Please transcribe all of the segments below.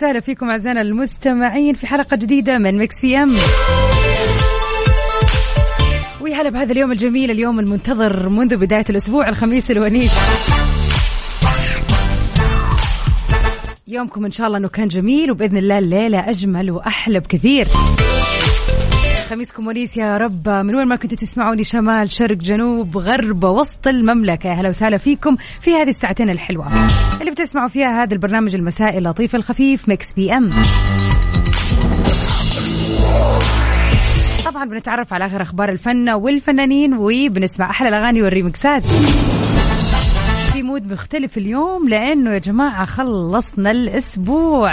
وسهلا فيكم أعزائنا المستمعين في حلقة جديدة من Mix PM ويا بهذا اليوم الجميل اليوم المنتظر منذ بداية الأسبوع الخميس الونيس. يومكم إن شاء الله أنه كان جميل وبإذن الله الليلة أجمل وأحلى بكثير. خميسكم ونيس يا رب. من وين ما كنتوا تسمعوني شمال شرق جنوب غرب وسط المملكة. يا هلا وسهلا فيكم في هذه الساعتين الحلوة. اللي بتسمعوا فيها هذا البرنامج المسائي اللطيف الخفيف Mix PM. طبعا بنتعرف على آخر أخبار الفن والفنانين وبنسمع أحلى الأغاني والريمكسات في mood مختلف اليوم لأنه يا جماعة خلصنا الأسبوع.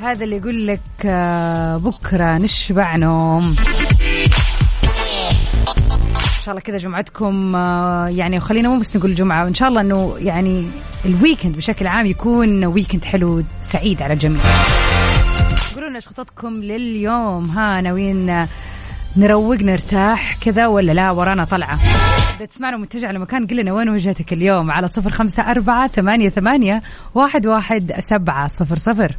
هذا اللي يقول لك آه، بكرة نشبع نوم. إن شاء الله كذا جمعتكم آه، يعني وخلينا مو بس نقول جمعة وان شاء الله إنه يعني ال weekend بشكل عام يكون weekend حلو سعيد على الجميع. قولوا لنا خططكم لليوم. ها ناويين نروق نرتاح كذا ولا لا؟ ورانا طلعة. إذا تسمعنا متجه على مكان قل لنا وين وجهتك اليوم؟ على صفر خمسة أربعة ثمانية ثمانية واحد واحد سبعة صفر صفر.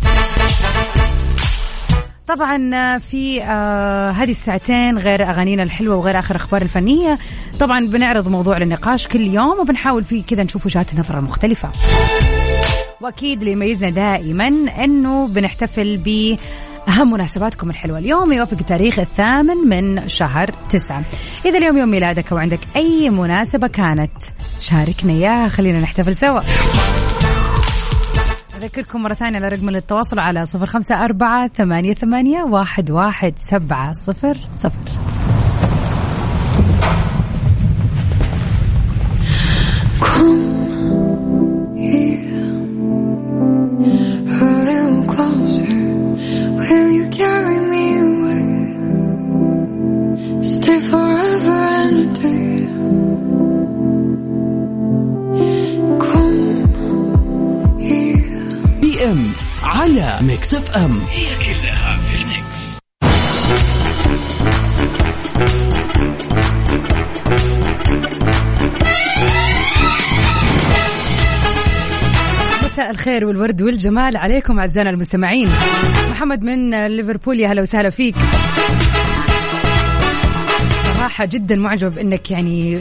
طبعا في آه هذه الساعتين غير أغانينا الحلوة وغير آخر أخبار الفنية. طبعا بنعرض موضوع للنقاش كل يوم وبنحاول فيه كذا نشوف وجهات النظر المختلفه وأكيد اللي يميزنا دائما إنه بنحتفل ب أهم مناسباتكم الحلوة اليوم يوافق التاريخ الثامن من شهر تسعة. إذا اليوم يوم ميلادك أو عندك أي مناسبة كانت شاركنا إياها. خلينا نحتفل سوا. أذكركم مرة ثانية على رقم التواصل على صفر خمسة أربعة ثمانية ثمانية واحد واحد سبعة صفر صفر. أم. هي كلها في ال mix. مساء الخير والورد والجمال عليكم أعزائنا المستمعين. محمد من ليفربول يا هلا وسهلا فيك. صراحة جدا معجب إنك يعني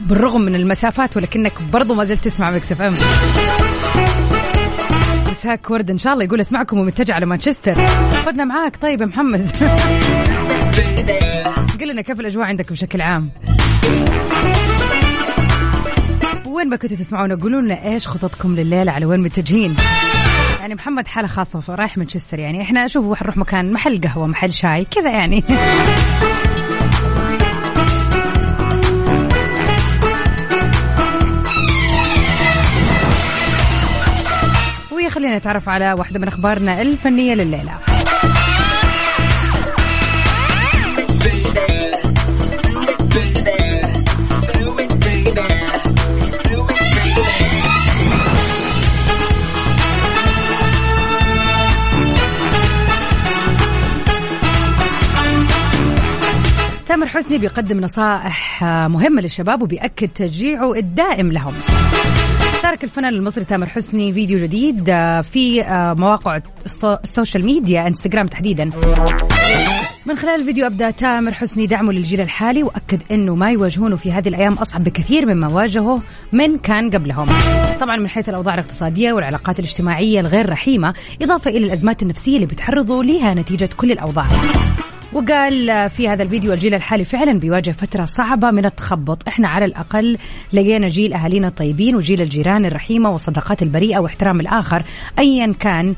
بالرغم من المسافات ولكنك برضو ما زلت تسمع Mix FM. مساك ورد إن شاء الله يقول أسمعكم ومتجه على مانشستر. خذنا معاك. طيب يا محمد. قل لنا كيف الأجواء عندك بشكل عام؟ وين ما كنتوا تسمعونا قولوا لنا إيش خططكم لليلة على وين متجهين. يعني محمد حالة خاصة رايح مانشستر يعني إحنا شوفوا حنروح مكان محل قهوة محل شاي كذا يعني. خلينا نتعرف على واحدة من أخبارنا الفنية لليلة. تامر حسني بيقدم نصائح مهمة للشباب وبيأكد تشجيعه الدائم لهم. شارك الفنان المصري تامر حسني فيديو جديد آه، في آه، مواقع ال so- ال social media انستغرام تحديدا. من خلال الفيديو أبدى تامر حسني دعمه للجيل الحالي وأكد أنه ما يواجهونه في هذه الأيام أصعب بكثير مما واجهه من كان قبلهم. طبعا من حيث الأوضاع الاقتصادية والعلاقات الاجتماعية الغير رحيمة إضافة إلى الأزمات النفسية اللي بيتعرضوا لها نتيجة كل الأوضاع. وقال في هذا الفيديو الجيل الحالي فعلا بيواجه فترة صعبة من التخبط. إحنا على الأقل لقينا جيل أهالينا الطيبين وجيل الجيران الرحيمة والصداقات البريئة واحترام الآخر أيا كان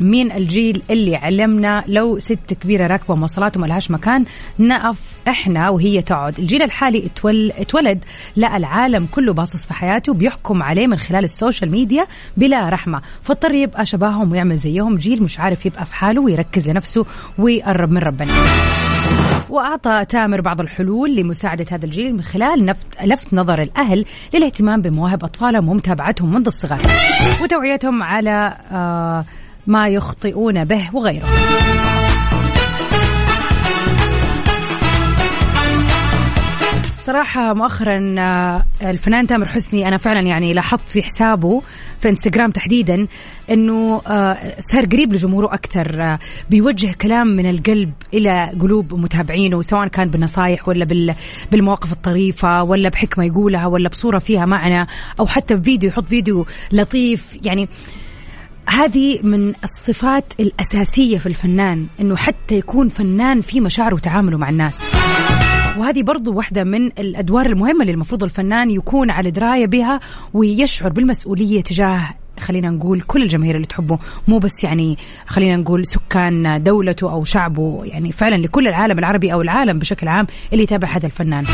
مين الجيل اللي علمنا لو ست كبيرة راكبة مواصلات وما لهاش مكان نقف إحنا وهي تقعد. الجيل الحالي اتول... اتولد لا العالم كله باصص في حياته بيحكم عليه من خلال ال social media بلا رحمة. فاضطر يبقى شبههم ويعمل زيهم. جيل مش عارف يبقى في حاله ويركز لنفسه ويقرب من ربنا. وأعطى تامر بعض الحلول لمساعدة هذا الجيل من خلال نفت لفت نظر الأهل للاهتمام بمواهب اطفالهم ومتابعتهم منذ الصغر. وتوعيتهم على آه ما يخطئون به وغيره. صراحة مؤخرا آه، الفنان تامر حسني أنا فعلا يعني لاحظت في حسابه في انستغرام تحديدا أنه آه، صار قريب لجمهوره أكثر آه، بيوجه كلام من القلب إلى قلوب متابعينه سواء كان بالنصايح ولا بال- بالمواقف الطريفة ولا بحكمة يقولها ولا بصورة فيها معنى أو حتى بفيديو يحط فيديو لطيف. يعني هذه من الصفات الأساسية في الفنان أنه حتى يكون فنان في مشاعر وتعامله مع الناس. وهذه برضو واحدة من الأدوار المهمة اللي المفروض الفنان يكون على دراية بها ويشعر بالمسؤولية تجاه خلينا نقول كل الجماهير اللي تحبه. مو بس يعني خلينا نقول سكان دولته أو شعبه يعني فعلا لكل العالم العربي أو العالم بشكل عام اللي يتابع هذا الفنان.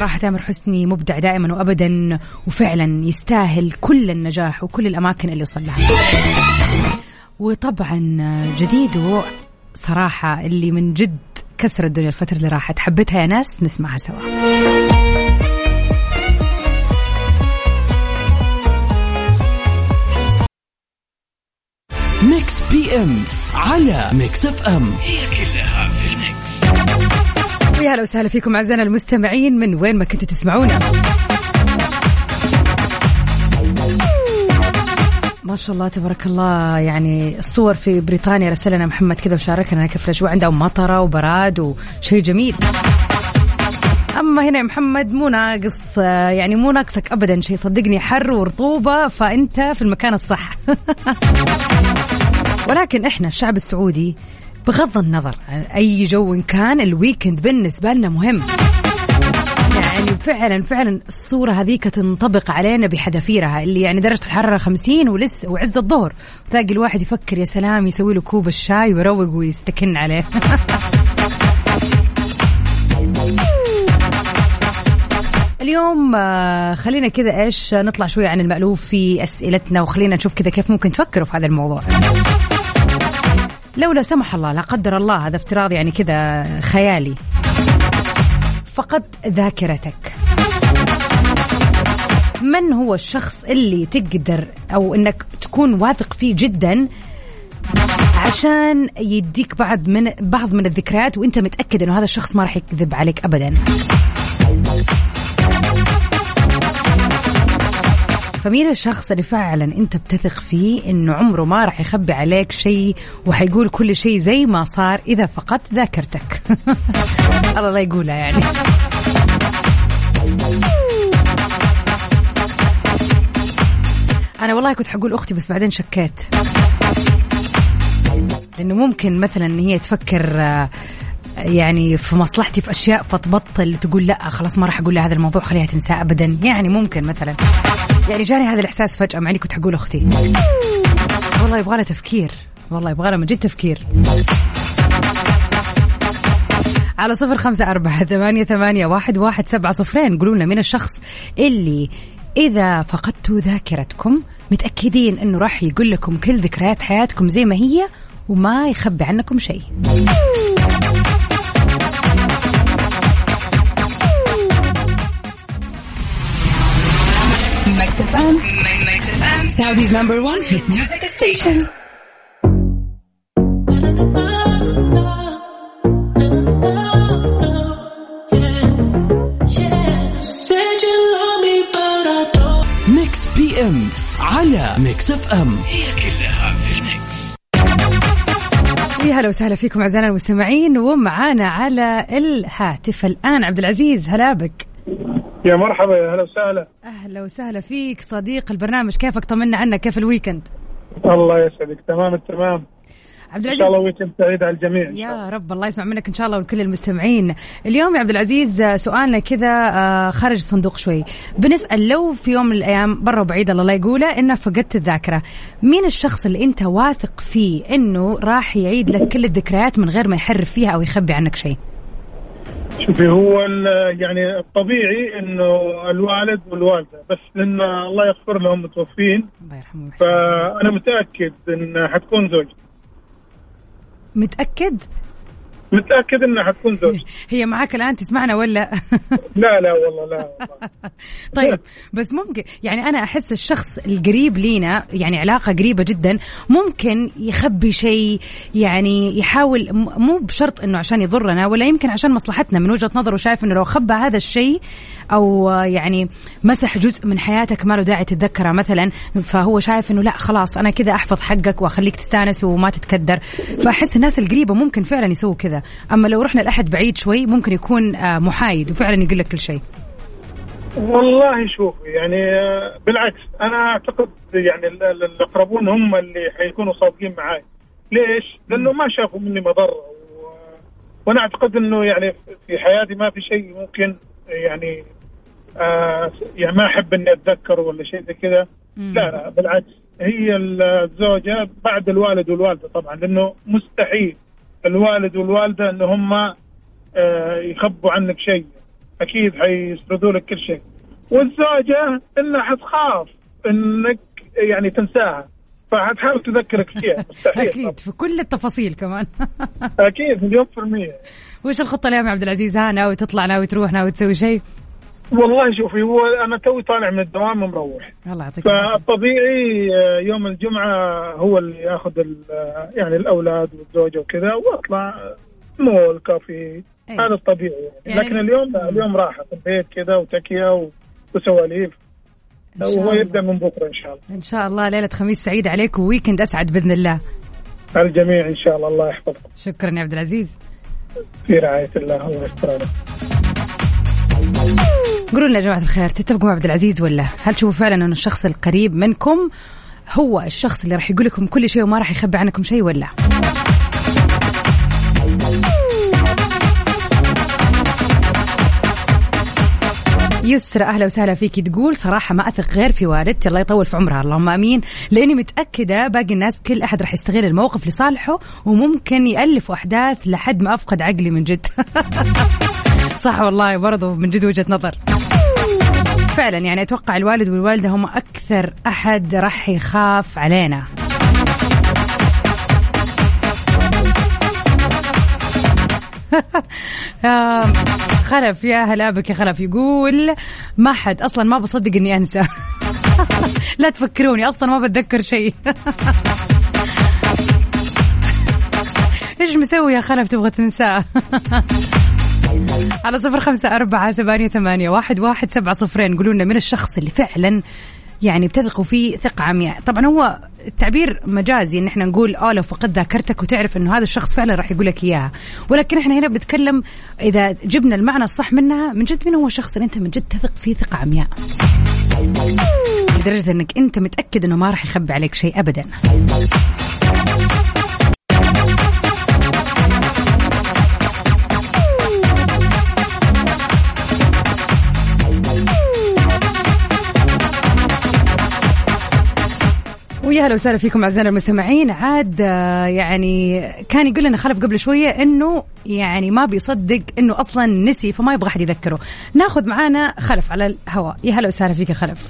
صراحة تامر حسني مبدع دائما وأبدا وفعلا يستاهل كل النجاح وكل الأماكن اللي وصل لها. وطبعا جديده صراحة اللي من جد كسر الدنيا الفترة اللي راحت. حبيتها يا ناس نسمعها سوا. Mix PM على Mix FM. هي كلها ويا هلا وسهلا فيكم أعزائنا المستمعين من وين ما كنتوا تسمعونا. ما شاء الله تبارك الله يعني الصور في بريطانيا رسل لنا محمد كذا وشاركنا كيف الأجواء عندهم مطرة وبراد وشيء جميل. أما هنا يا محمد مو ناقص يعني مو ناقصك ابدا شيء صدقني حر ورطوبة فأنت في المكان الصح. ولكن إحنا الشعب السعودي بغض النظر عن أي جو كان ال weekend بالنسبة لنا مهم. يعني فعلا فعلا الصورة هذيك تنطبق علينا بحذافيرها اللي يعني درجة الحرارة 50 ولسه وعز الظهر. تلاقي الواحد يفكر يا سلام يسوي له كوب الشاي ويروق ويستكن عليه. اليوم آه، خلينا كذا إيش؟ نطلع شوي عن المألوف في أسئلتنا وخلينا نشوف كذا كيف ممكن تفكروا في هذا الموضوع. لو لا سمح الله لا قدر الله هذا افتراض يعني كذا خيالي. فقدت ذاكرتك. من هو الشخص اللي تقدر أو إنك تكون واثق فيه جدا عشان يديك بعض من بعض من الذكريات وأنت متأكد إنه هذا الشخص ما راح يكذب عليك ابدا؟ فمين الشخص اللي فعلا أنت بتثق فيه انه عمره ما راح يخبي عليك شيء وحيقول كل شيء زي ما صار إذا فقدت ذاكرتك؟ الله لا يقولها يعني. أنا والله كنت حقول أختي بس بعدين شكيت. لأنه ممكن مثلا إن هي تفكر آه، يعني في مصلحتي في أشياء فتبطل تقول لا خلاص ما راح أقول لها هذا الموضوع خليها تنساه ابدا. يعني ممكن مثلا. يعني جاني هذا الإحساس فجأة مع إني كنت حقول أختي. والله يبغى لها تفكير. والله يبغى لها من جد تفكير. على صفر خمسة أربعة ثمانية, ثمانية واحد, واحد سبعة صفرين. قولوا لنا من الشخص اللي إذا فقدتوا ذاكرتكم متأكدين أنه راح يقول لكم كل ذكريات حياتكم زي ما هي وما يخبي عنكم شيء. Music station. Said you love me, but I don't. Mix PM على Mix FM هي كلها في يا هلا وسهلا فيكم أعزائنا المستمعين ومعانا على الهاتف الآن عبد العزيز هلا بك يا مرحبا يا هلا وسهلا. أهلا وسهلا فيك صديق البرنامج. كيفك؟ طمنا عنك كيف ال weekend؟ الله يسعدك. تمام التمام عبد إن شاء العزيز الله weekend سعيد على الجميع. يا رب الله يسمع منك إن شاء الله ولكل المستمعين. اليوم يا عبد العزيز سؤالنا كذا آه، خارج الصندوق شوي. بنسأل لو في يوم من الأيام برا وبعيد الله لا يقوله إنه فقدت الذاكرة. مين الشخص اللي أنت واثق فيه إنه راح يعيد لك كل الذكريات من غير ما يحرف فيها أو يخبي عنك شيء؟ شوفي هو ال- يعني الطبيعي إنه الوالد والوالدة بس لأن الله يغفر لهم متوفين. الله يرحمه ويحسن فأنا متأكد إن حتكون زوجتي متأكد؟ متأكد إنها حتكون زوجتي هي معاك الآن تسمعنا ولا؟ لا لا والله لا والله. طيب بس ممكن يعني أنا أحس الشخص القريب لينا يعني علاقة قريبة جدا ممكن يخبي شيء يعني يحاول مو بشرط إنه عشان يضرنا ولا يمكن عشان مصلحتنا من وجهة نظره شايف إنه لو خبى هذا الشيء أو يعني مسح جزء من حياتك ما له داعي تتذكره مثلا فهو شايف إنه لا خلاص أنا كذا أحفظ حقك وأخليك تستأنس وما تتكدر. فأحس الناس القريبة ممكن فعلا يسووا كذا. أما لو رحنا لأحد بعيد شوي ممكن يكون آه، محايد وفعلا يقول لك كل شيء. والله شوفي يعني آه، بالعكس أنا أعتقد يعني ال- ال- الأقربون هم اللي حيكونوا صادقين معي ليش؟ لأنه ما شافوا مني مضره و... وأنا أعتقد إنه يعني في حياتي ما في شيء ممكن يعني آه يعني ما أحب إني اتذكره ولا شيء زي كذا. لا لا بالعكس. هي الزوجة بعد الوالد والوالدة طبعا لأنه مستحيل الوالد والوالدة إن هم آه يخبوا عنك شيء. أكيد حيسردوا لك كل شيء. والزوجة إنها حتخاف إنك يعني تنساها. فحتحاول تذكرك فيها. مستحيل أكيد في كل التفاصيل كمان. أكيد مليون في المية. وش الخطة اليوم يا عبد العزيز؟ ها ناوي تطلع ناوي تروح ناوي تسوي شيء. والله شوفي هو أنا توي طالع من الدوام ومروح الله يعطيك. فالطبيعي آه، يوم الجمعة هو اللي ياخذ آه، يعني الأولاد والزوجة وكذا وأطلع مول كافي أي. هذا الطبيعي يعني. لكن اليوم لا، اليوم راحة في البيت كذا وتكية و- وسواليف وهو. يبدأ من بكرة إن شاء الله إن شاء الله ليلة خميس سعيد عليك وويكند أسعد بإذن الله على الجميع إن شاء الله الله يحفظكم شكرا يا عبد العزيز في رعاية الله الله يستر عليكم قولوا لنا يا جماعة الخير تتفقوا مع عبد العزيز ولا؟ هل تشوفوا فعلا إنه الشخص القريب منكم هو الشخص اللي راح يقول لكم كل شيء وما راح يخبي عنكم شيء ولا؟ يسرى أهلا وسهلا فيك تقول صراحة ما أثق غير في والدتي الله يطول في عمرها اللهم آمين. لأني متأكدة باقي الناس كل أحد راح يستغل الموقف لصالحه وممكن يألف أحداث لحد ما أفقد عقلي من جد. صح والله برضو من جد وجهة نظر. فعلا يعني أتوقع الوالد والوالدة هم أكثر أحد راح يخاف علينا. خلف يا هلا بك يا خلف. يقول ما حد أصلا ما بصدق إني أنسى. لا تفكروني أصلا ما بتذكر شيء. إيش مسوي يا خلف تبغى تنساه؟ على صفر خمسة أربعة ثمانية, ثمانية واحد, واحد سبعة صفرين. قولوا لنا من الشخص اللي فعلا يعني بتثقوا فيه ثقة عمياء. طبعا هو التعبير مجازي إن إحنا نقول آه لو فقدت ذاكرتك وتعرف إنه هذا الشخص فعلا راح يقول لك إياها. ولكن إحنا هنا بنتكلم إذا جبنا المعنى الصح منها من جد مين هو الشخص اللي أنت من جد تثق فيه ثقة عمياء؟ لدرجة إنك أنت متأكد إنه ما راح يخبي عليك شيء ابدا. ويا هلا وسهلا فيكم أعزائنا المستمعين. عاد آه، يعني كان يقول لنا خلف قبل شوية إنه يعني ما بيصدق إنه أصلا نسي فما يبغى أحد يذكره. ناخذ معانا خلف على الهواء. يا هلا وسهلا فيك يا خلف.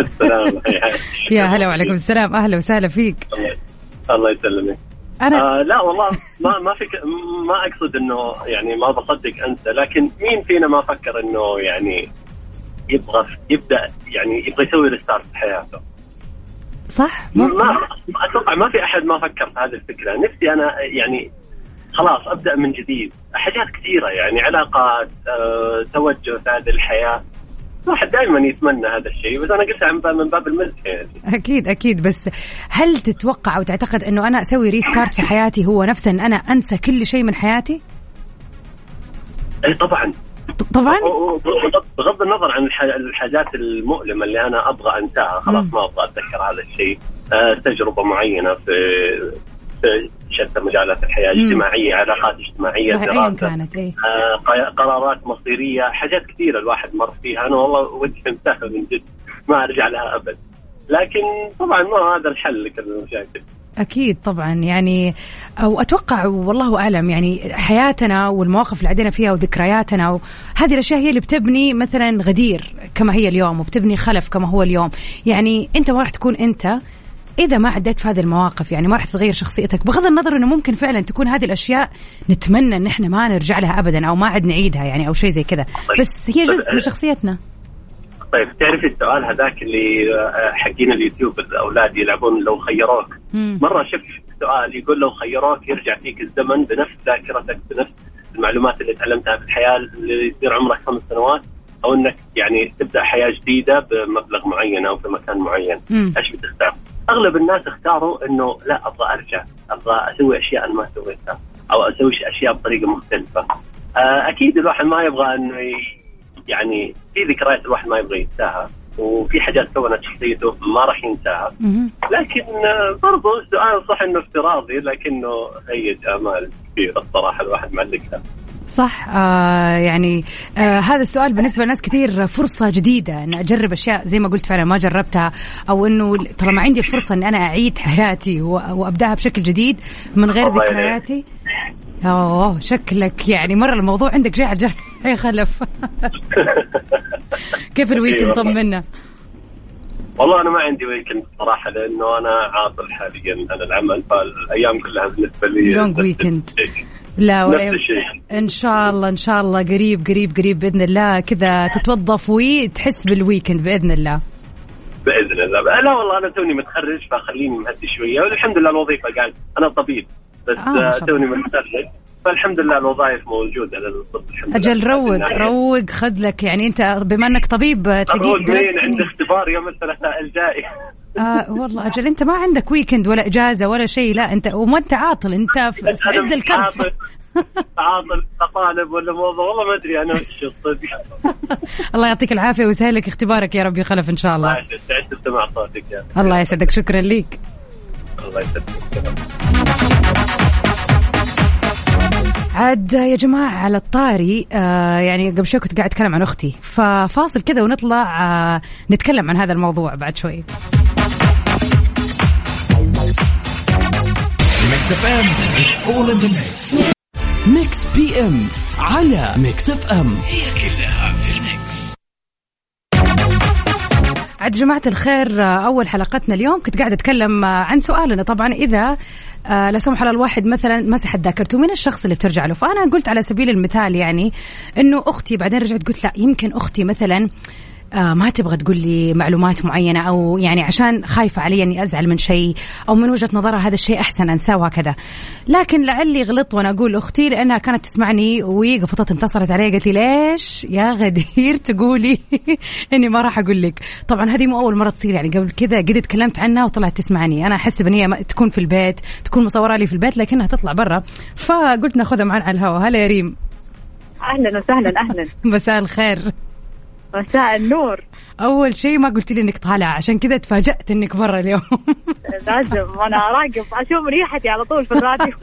السلام. يا هلا وعليكم السلام. أهلا وسهلا فيك. الله يسلمك. أنا آه لا والله ما ما في ك- ما أقصد إنه يعني ما بصدق انسى لكن مين فينا ما فكر إنه يعني يبغى يبدأ يعني يبغى يسوي ريستارت في حياته؟ صح؟ ما ممكن. أتوقع ما في أحد ما فكر في هذه الفكرة. نفسي أنا يعني خلاص أبدأ من جديد. حاجات كثيرة يعني علاقات آه، توجه في هذه الحياة. الواحد دائما يتمنى هذا الشيء بس أنا قلتها من باب المزح يعني. أكيد أكيد بس هل تتوقع أو تعتقد إنه أنا أسوي ريستارت في حياتي هو نفسه إن أنا أنسى كل شيء من حياتي؟ اي طبعا. طبعا؟ بغض النظر عن الح- الحاجات المؤلمة اللي أنا أبغى أنساها خلاص. ما أبغى أتذكر هذا الشيء. آه، تجربة معينة في شتى مجالات الحياة مم. اجتماعيه علاقات اجتماعية دراسة كانت اي آه، قرارات مصيرية حاجات كثيرة الواحد مر فيها. أنا والله ودي انتهى من جد ما أرجع لها أبد. لكن طبعا ما هذا الحل لكل المشاكل أكيد طبعا. يعني أو أتوقع والله أعلم يعني حياتنا والمواقف اللي عدينا فيها وذكرياتنا وهذه الأشياء هي اللي بتبني مثلا غدير كما هي اليوم وبتبني خلف كما هو اليوم. يعني أنت ما راح تكون أنت إذا ما عديت في هذه المواقف يعني ما راح تتغير شخصيتك بغض النظر إنه ممكن فعلا تكون هذه الأشياء نتمنى إن إحنا ما نرجع لها ابدا أو ما عاد نعيدها يعني أو شيء زي كذا. بس هي جزء من شخصيتنا. طيب تعرفي السؤال هذاك اللي آه، حقين اليوتيوب الأولاد يلعبون لو خيروك مم. مرة شفت سؤال يقول لو خيروك يرجع فيك الزمن بنفس ذاكرتك بنفس المعلومات اللي تعلمتها في الحياة اللي يصير عمرك خمس سنوات أو إنك يعني تبدأ حياة جديدة بمبلغ معين أو في مكان معين مم. إيش بتختار؟ أغلب الناس اختاروا إنه لا أبغى أرجع أبغى أسوي أشياء أنا ما سويتها أو أسوي أشياء بطريقة مختلفة. آه، أكيد الواحد ما يبغى إنه يعني في ذكريات الواحد ما يبغى ينساها وفي حاجات كونت شخصيته ما راح ينساها. لكن برضو السؤال صح إنه افتراضي لكنه هيج آمال كثيره الصراحة الواحد معلقها صح. آه يعني آه هذا السؤال بالنسبة لناس كثير فرصة جديدة إن أجرب أشياء زي ما قلت فعلا ما جربتها أو إنه طالما عندي الفرصه إن أنا أعيد حياتي وأبدأها بشكل جديد من غير. ذكرياتي. أوه شكلك يعني مرة الموضوع عندك جاي على يا خلف. كيف ال weekend أيوة. طمنا؟ والله أنا ما عندي weekend صراحة لأنه أنا عاطل حاليا عن العمل فالأيام كلها بالنسبة لي Long نفس لا نفس ولا الشيء. إن شاء الله إن شاء الله قريب قريب قريب بإذن الله. كذا تتوظف وتحس بال weekend بإذن الله. بإذن الله. لا والله أنا توني متخرج فخليني مهدي شوية. والحمد لله الوظيفة قاعد أنا طبيب بس آه،. توني متخرج. فالحمد لله الوظائف موجودة للطب. الحمد أجل لله روق الناحية. روق خذ لك. يعني أنت بما إنك طبيب تلاقيك درست عندي. اختبار يوم الثلاثاء الجاي. آه والله أجل أنت ما عندك weekend ولا إجازة ولا شيء لا أنت وما أنت عاطل أنت في عز الكرب عاطل عاطل طالب ولا موظف والله ما أدري أنا وش الصدق. الله يعطيك العافية ويسهل لك اختبارك يا رب خلف إن شاء الله. الله سعدت بسماع صوتك يا الله يسعدك شكرا ليك. الله يسعدك عاد يا جماعة على الطاري آه يعني قبل شوي كنت قاعد أتكلم عن أختي ففاصل كذا ونطلع آه نتكلم عن هذا الموضوع بعد شوي. Mix FM it's all in the Mix Mix PM على Mix FM هي كلها في ال Mix. عاد جماعة الخير أول حلقتنا اليوم كنت قاعدة أتكلم عن سؤالنا. طبعا إذا آه، لا سمح الله الواحد مثلا مسحت ذاكرته من الشخص اللي بترجع له. فأنا قلت على سبيل المثال يعني إنه أختي بعدين رجعت قلت لا يمكن أختي مثلا آه ما تبغى تقول لي معلومات معينة أو يعني عشان خايفة علي أني أزعل من شيء أو من وجهة نظرها هذا الشيء أحسن أنساه وهكذا. لكن لعلي غلطت وأنا أقول أختي لأنها كانت تسمعني وقفطت انتصرت علي قالت لي ليش يا غدير تقولي؟ إني ما راح أقول لك. طبعا هذه مو أول مرة تصير يعني قبل كذا قد تكلمت عنها وطلعت تسمعني. أنا أحس إن هي تكون في البيت تكون مصورة لي في البيت لكنها تطلع برا. فقلت ناخذها معنا على الهواء هلا يا ريم. أهلا وسهلا أهلا. مساء الخير. مساء النور. أول شيء ما قلت لي إنك طالعة عشان كذا تفاجأت إنك برا اليوم. لازم أنا اراقب أشوف ريحتي على طول في الراديو.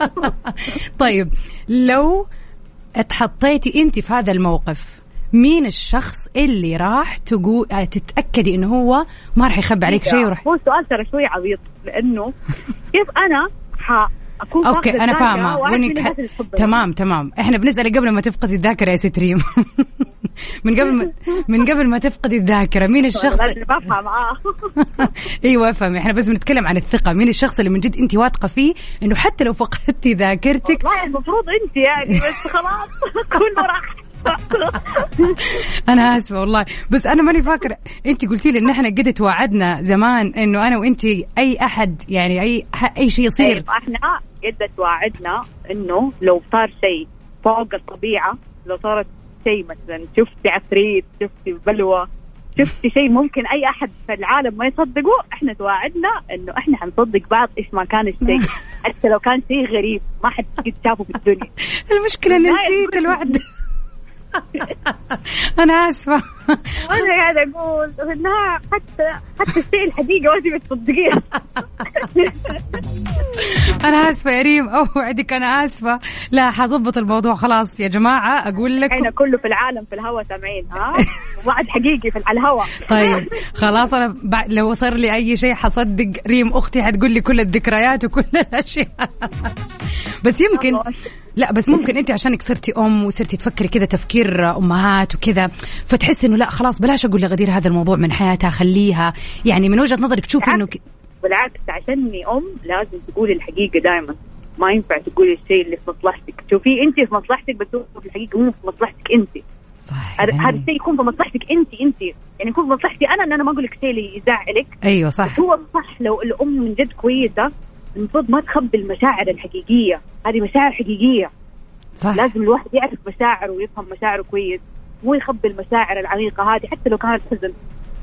طيب لو اتحطيتي أنت في هذا الموقف مين الشخص اللي راح تقول آه، تتأكدي إنه هو ما راح يخبي عليك شيء وراح هو السؤال ترى شوي عبيط لأنه كيف أنا ح أكون أوكي أنا فاهمة وإنك تح... تمام تمام. إحنا بنسألك قبل ما تفقدي الذاكرة يا ست ريم من قبل ما... من قبل ما تفقدي الذاكرة مين الشخص؟ أفهم آه. إيوه أفهم. إحنا بس بنتكلم عن الثقة. مين الشخص اللي من جد انت واثقة فيه إنه حتى لو فقدتي ذاكرتك؟ والله المفروض انت يعني بس خلاص كله راح أنا آسفة والله. بس أنا ماني فاكرة. انت قلتي لي إن إحنا قد توعدنا زمان إنه أنا وانت أي أحد يعني أي أي شيء يصير. طيب إحنا قد توعدنا إنه لو صار شيء فوق الطبيعة لو صارت شيء مثلا. شفتي عفريت شفتي بلوى شفتي شيء ممكن أي أحد في العالم ما يصدقه إحنا توعدنا إنه إحنا حنصدق بعض إيش ما كان الشيء. حتى لو كان شيء غريب ما حد قد شافه في الدنيا. المشكلة نسيت الوعد. أنا آسفة. وأنا قاعدة أقول النهايه حتى حتى الشيء الحقيقة ما تبي تصدقيها. أنا آسفة يا ريم. اوعدك أنا آسفة. لا حظبط الموضوع. خلاص يا جماعة أقول لك إحنا كله في العالم في الهواء سامعين ها؟ وعد حقيقي في على الهواء. طيب خلاص أنا لو صار لي أي شيء حصدق. ريم أختي حتقول لي كل الذكريات وكل الأشياء. بس يمكن. لا بس ممكن أنت عشانك صرتي أم وصرتي تفكري كذا تفكير أمهات وكذا فتحس إنه لا خلاص بلاش أقول لغدير هذا الموضوع من حياتها خليها. يعني من وجهة نظرك تشوفي إنه ك... بالعكس عشاني أم لازم تقولي الحقيقة دائما ما ينفع تقولي الشيء اللي في مصلحتك. شوفي أنت في مصلحتك بس هو في الحقيقة مو في مصلحتك أنت. صح هذا هذا الشيء يكون في مصلحتك أنت أنت. يعني يكون في مصلحتي أنا إن أنا ما أقول لك الشيء اللي يزعلك. أيوه صح. هو صح لو الأم من جد كويسة المفروض ما تخبي المشاعر الحقيقية. هذه مشاعر حقيقية. صح. لازم الواحد يعرف مشاعره ويفهم مشاعره كويس. مو يخبي المشاعر العميقة هذه حتى لو كانت حزن.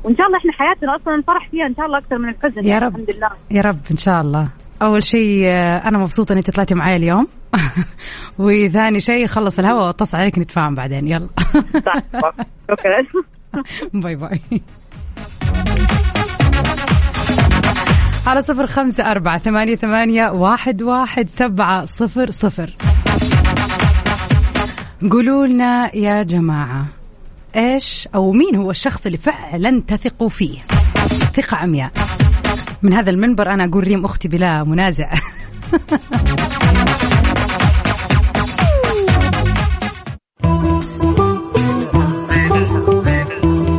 وإن شاء الله إحنا حياتنا أصلا الفرح فيها إن شاء الله أكثر من الحزن. يا رب. الحمد لله. يا رب إن شاء الله. أول شيء آه، أنا مبسوطة ان انت طلعتي معي اليوم. وثاني شيء خلص الهواء واتصل عليك نتفاهم بعدين. يلا. شكرا باي باي. على صفر خمسة أربعة ثمانية ثمانية واحد واحد سبعة صفر صفر. قولوا لنا يا جماعة إيش أو مين هو الشخص اللي فعلا تثقوا فيه؟ ثقة عمياء. من هذا المنبر أنا أقول ريم أختي بلا منازع.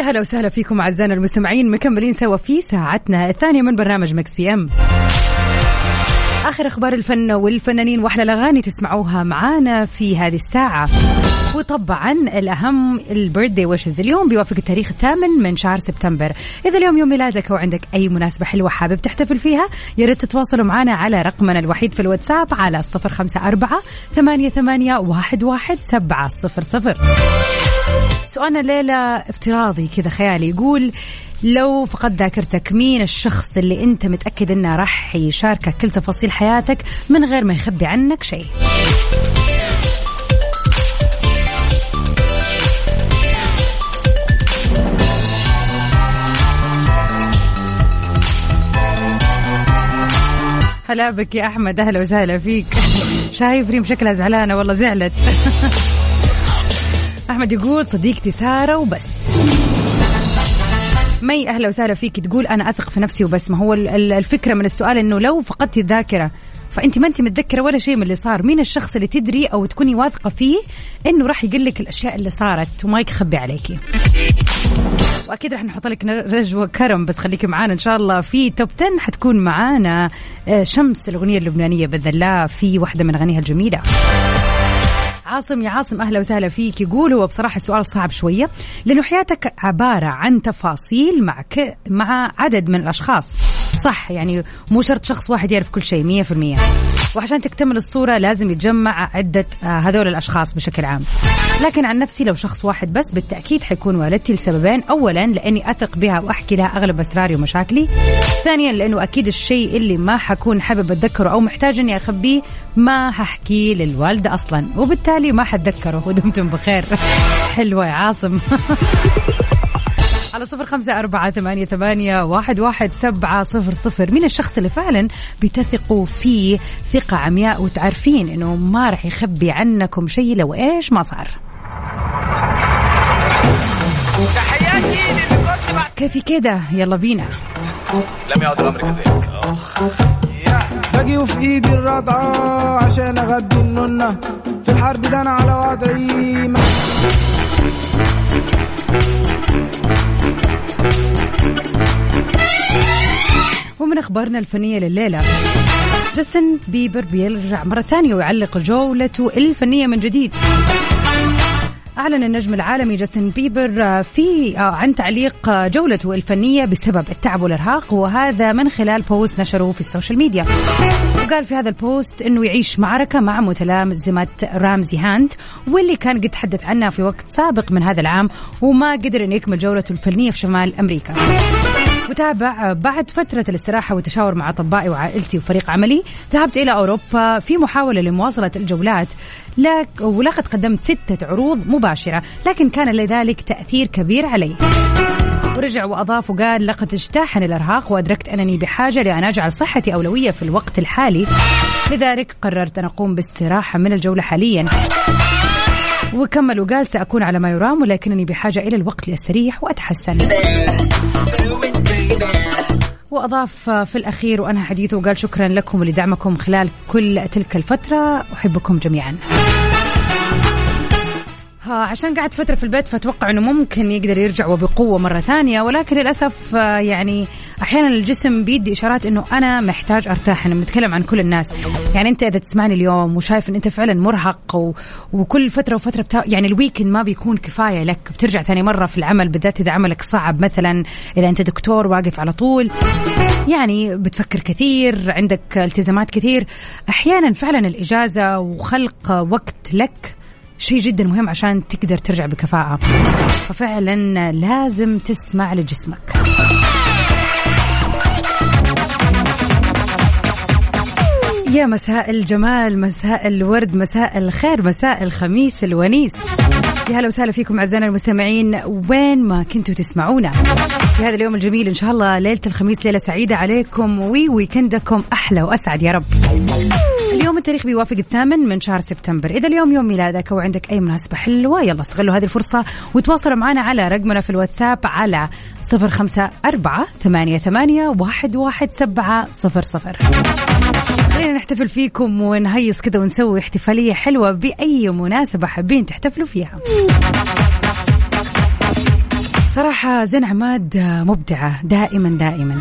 هلا وسهلا فيكم أعزائنا المستمعين مكملين سوا في ساعتنا الثانية من برنامج Mix PM. آخر أخبار الفن والفنانين وأحلى الأغاني تسمعوها معانا في هذه الساعة. وطبعا الأهم البيرثدي ويشز اليوم بيوافق التاريخ الثامن من شهر سبتمبر. إذا اليوم يوم ميلادك أو عندك أي مناسبة حلوة حابب تحتفل فيها يا ريت تتواصلوا معنا على رقمنا الوحيد في الواتساب على صفر خمسة أربعة ثمانية ثمانية واحد واحد سبعة صفر صفر. سؤالنا الليلة افتراضي كذا خيالي يقول لو فقد ذاكرتك مين الشخص اللي أنت متأكد إنه راح يشاركك كل تفاصيل حياتك من غير ما يخبي عنك شيء؟ هلا بك يا أحمد أهلا وسهلا فيك. شايف ريم شكلها زعلانة؟ والله زعلت. أحمد يقول صديقتي سارة وبس. مي أهلا وسهلا فيك. تقول أنا أثق في نفسي وبس. ما هو ال- ال- الفكرة من السؤال إنه لو فقدتي الذاكرة فأنت ما أنت متذكرة ولا شيء من اللي صار. مين الشخص اللي تدري أو تكوني واثقة فيه إنه راح يقول لك الأشياء اللي صارت؟ وما يخبي عليكي. وأكيد راح نحط لك رجوه كرم بس خليكي معانا. إن شاء الله في توب 10 حتكون معانا آه، شمس الأغنية اللبنانية بإذن الله في واحدة من أغانيها الجميلة. عاصم يا عاصم أهلا وسهلا فيك. يقول هو بصراحة السؤال صعب شوية لأنه حياتك عبارة عن تفاصيل مع ك... مع عدد من الأشخاص. صح يعني مو شرط شخص واحد يعرف كل شيء 100% وعشان تكتمل الصورة لازم يتجمع عدة آه، هذول الأشخاص بشكل عام. لكن عن نفسي لو شخص واحد بس بالتأكيد حيكون والدتي لسببين. اولا لأني أثق بها وأحكي لها أغلب أسراري ومشاكلي. ثانيا لأنه أكيد الشيء اللي ما حكون حابب أتذكره أو محتاج إني أخبيه ما ححكيه للوالدة أصلا. وبالتالي ما حتذكره ودمتم بخير. حلوة يا عاصم. على صفر خمسة أربعة ثمانية, ثمانية واحد, واحد سبعة صفر صفر. مين الشخص اللي فعلا بتثقوا فيه ثقة عمياء وتعرفين إنه ما راح يخبي عنكم شيء لو إيش ما صار. كيف كده؟ يلا بينا. لم يعد الأمر كذلك. اخ باجي وفي إيدي الرضعة عشان أغدي النونة في الحرب ده أنا على وضعي ومن أخبارنا الفنية لليلة جاستن بيبر بيرجع مرة ثانية ويعلق جولته الفنية من جديد. أعلن النجم العالمي جاستن بيبر آه، في آه، عن تعليق آه، جولته الفنية بسبب التعب والإرهاق وهذا من خلال post نشره في ال social media. وقال في هذا ال post أنه يعيش معركة مع متلازمة رامزي هانت واللي كان قد تحدث عنها في وقت سابق من هذا العام وما قدر أن يكمل جولته الفنية في شمال أمريكا. وتابع بعد فترة الاستراحة والتشاور مع أطبائي وعائلتي وفريق عملي ذهبت إلى أوروبا في محاولة لمواصلة الجولات لك ولقد قدمت ستة عروض مباشرة لكن كان لذلك تأثير كبير علي. ورجع وأضاف وقال لقد اجتاحني الإرهاق وأدركت أنني بحاجة لأن أجعل صحتي أولوية في الوقت الحالي. لذلك قررت أن أقوم باستراحة من الجولة حاليا. وكمل وقال سأكون على ما يرام ولكنني بحاجة إلى الوقت لأستريح وأتحسن. وأضاف في الأخير وأنهى حديثه وقال شكرا لكم ولدعمكم خلال كل تلك الفترة أحبكم جميعا. ها عشان قعد فترة في البيت فأتوقع أنه ممكن يقدر يرجع وبقوة مرة ثانية. ولكن للأسف آه، يعني أحيانا الجسم بيدي إشارات أنه أنا محتاج أرتاح. أنا بنتكلم عن كل الناس. يعني أنت إذا تسمعني اليوم وشايف أن أنت فعلا مرهق و... وكل فترة وفترة بتا... يعني الويكند ما بيكون كفاية لك. بترجع ثاني مرة في العمل بالذات إذا عملك صعب. مثلا إذا أنت دكتور واقف على طول يعني بتفكر كثير عندك التزامات كثير. أحيانا فعلا الإجازة وخلق وقت لك شيء جدا مهم عشان تقدر ترجع بكفاءة. ففعلا لازم تسمع لجسمك. يا مساء الجمال مساء الورد مساء الخير مساء الخميس الونيس. يا هلا وسهلا فيكم أعزائنا المستمعين وين ما كنتوا تسمعونا. في هذا اليوم الجميل إن شاء الله ليلة الخميس ليلة سعيدة عليكم وويكندكم أحلى وأسعد يا رب. اليوم التاريخ بيوافق الثامن من شهر سبتمبر. إذا اليوم يوم ميلادك أو عندك أي مناسبة حلوة يلا استغلوا هذه الفرصة وتواصلوا معنا على رقمنا في الواتساب على صفر خمسة أربعة ثمانية, ثمانية واحد, واحد سبعة صفر صفر. خلينا نحتفل فيكم ونهيص كذا ونسوي احتفالية حلوة بأي مناسبة حابين تحتفلوا فيها. صراحة زين عماد مبدعة دائما دائما.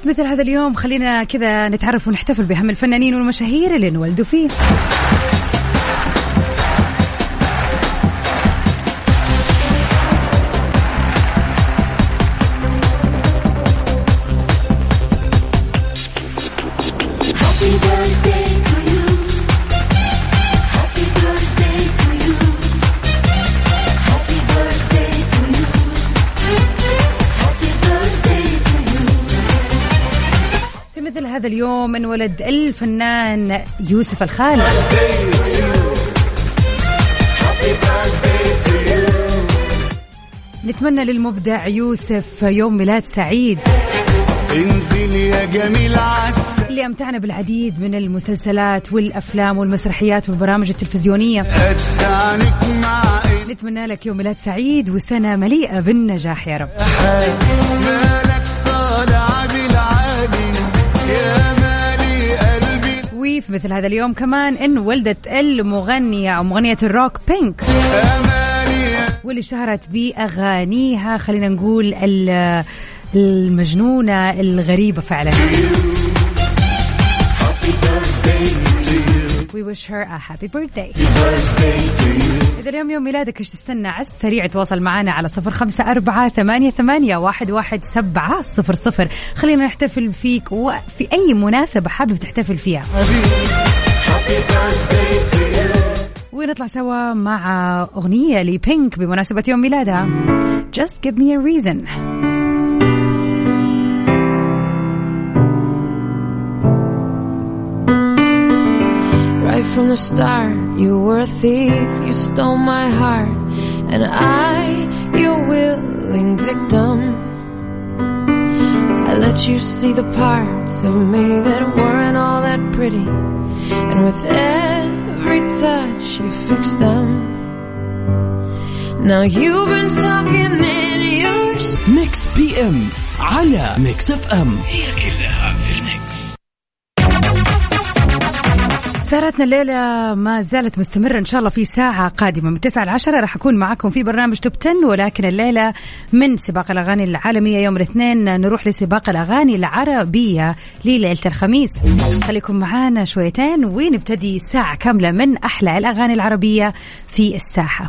وفي مثل هذا اليوم؟ خلينا كذا نتعرف ونحتفل بأهم الفنانين والمشاهير اللي انولدوا فيه. هذا اليوم انولد الفنان يوسف الخالد. نتمنى للمبدع يوسف يوم ميلاد سعيد. انزل يا جميل عسل. اللي أمتعنا بالعديد من المسلسلات والأفلام والمسرحيات والبرامج التلفزيونية. نتمنى لك يوم ميلاد سعيد وسنة مليئة بالنجاح يا رب. وفي مثل هذا اليوم كمان إن ولدت المغنيه أو مغنية الروك بينك واللي اشتهرت بأغانيها خلينا نقول ال- المجنونة الغريبة فعلا We wish her a happy birthday. إذا اليوم يوم ميلادك إيش تستنى؟ على السريع تواصل معنا على صفر خمسة أربعة ثمانية, ثمانية واحد, واحد سبعة صفر صفر. خلينا نحتفل فيك وفي أي مناسبة حابب تحتفل فيها. ونطلع سوا مع أغنية لبينك بمناسبة يوم ميلادها. Just give me a reason. Right from the start, you were a thief, you stole my heart, and I, your willing victim. I let you see the parts of me that weren't all that pretty, and with every touch, you fixed them. Now you've been talking in your ميكس بي ام على ميكس اف ام هي كلها في سهرتنا الليلة ما زالت مستمرة إن شاء الله في ساعة قادمة. من 9 ل 10 راح أكون معكم في برنامج توب 10 ولكن الليلة من سباق الأغاني العالمية يوم الاثنين نروح لسباق الأغاني العربية لليلة الخميس. خليكم معانا شويتين ونبتدي ساعة كاملة من أحلى الأغاني العربية في الساحة.